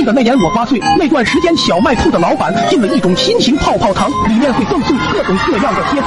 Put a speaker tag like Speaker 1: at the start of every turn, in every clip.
Speaker 1: 记得那年我八岁，那段时间小卖铺的老板进了一种新型泡泡糖，里面会赠送各种各样的贴纸，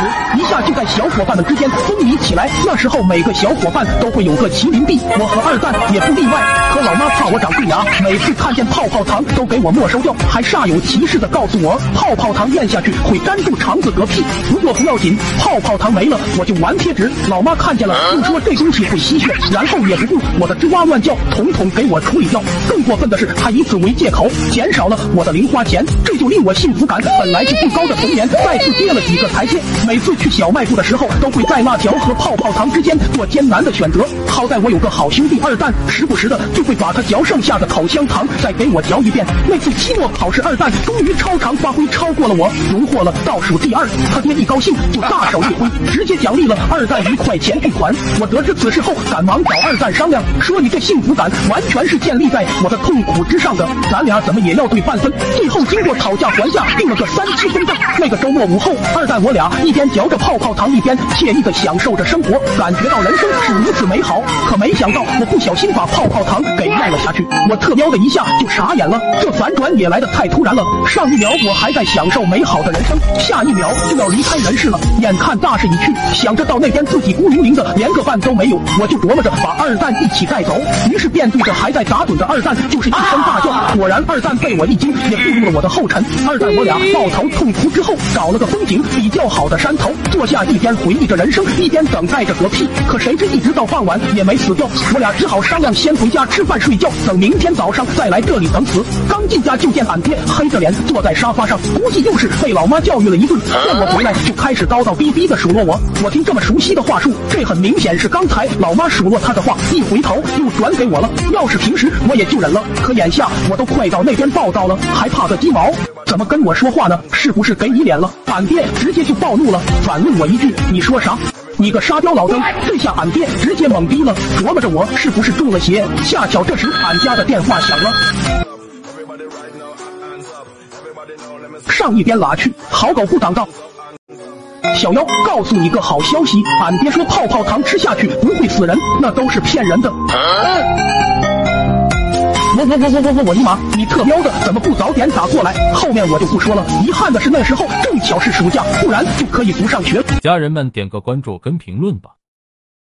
Speaker 1: 小伙伴们之间风靡起来。那时候每个小伙伴都会有个麒麟臂，我和二蛋也不例外。可老妈怕我长蛀牙，每次看见泡泡糖都给我没收掉，还煞有其事的告诉我泡泡糖咽下去会粘住肠子嗝屁。不过不要紧，泡泡糖没了我就玩贴纸。老妈看见了就说这东西会吸血，然后也不顾我的吱哇乱叫，统统给我处理掉。更过分的是，她以此为借口减少了我的零花钱，这就令我幸福感本来就不高的童年再次跌了几个台阶。每次去小卖部的时候，都会在辣条和泡泡糖之间做艰难的选择。好在我有个好兄弟二蛋，时不时的就会把他嚼剩下的口香糖再给我嚼一遍。那次期末考试，二蛋终于超常发挥，超过了我，荣获了倒数第二。他爹一高兴就大手一挥，直接奖励了二蛋一块钱巨款。我得知此事后，赶忙找二蛋商量，说你这幸福感完全是建立在我的痛苦之上的，咱俩怎么也要对半分。最后经过讨价还价，定了个三七分账。那个周末午后，二蛋我俩一边嚼着泡泡糖，一边惬意的享受着生活，感觉到人生是如此美好。可没想到，我不小心把泡泡糖给咽了下去，我特喵的一下就傻眼了。这反转也来得太突然了，上一秒我还在享受美好的人生，下一秒就要离开人世了。眼看大势已去，想着到那边自己孤零零的连个伴都没有，我就琢磨着把二蛋一起带走。于是便对着还在打盹的二蛋就是一声大叫，果然二蛋被我一惊，也步入了我的后尘。二蛋我俩抱头痛哭之后，找了个风景比较好的山头坐下，一边回忆着人生，一边等待着嗝屁。可谁知一直到傍晚也没死掉，我俩只好商量先回家吃饭睡觉，等明天早上再来这里等死。刚进家就见俺爹黑着脸坐在沙发上，估计又是被老妈教育了一顿，见我回来就开始叨叨逼逼的数落我。我听这么熟悉的话术，这很明显是刚才老妈数落他的话，一回头又转给我了。要是平时我也就忍了，可眼下我都快到那边报道了，还怕个鸡毛？怎么跟我说话呢？是不是给你脸了？俺爹直接就暴怒了，反问我一句：“你说啥？你个沙雕老登！”这下俺爹直接懵逼了，琢磨着我是不是中了邪。恰巧这时俺家的电话响了，上一边拉去，好狗不挡道。小妖，告诉你个好消息，俺爹说泡泡糖吃下去不会死人，那都是骗人的。我我我我我我我尼玛！你特喵的怎么不早点打过来？后面我就不说了。遗憾的是那时候正巧是暑假，不然就可以不上学。
Speaker 2: 家人们点个关注跟评论吧。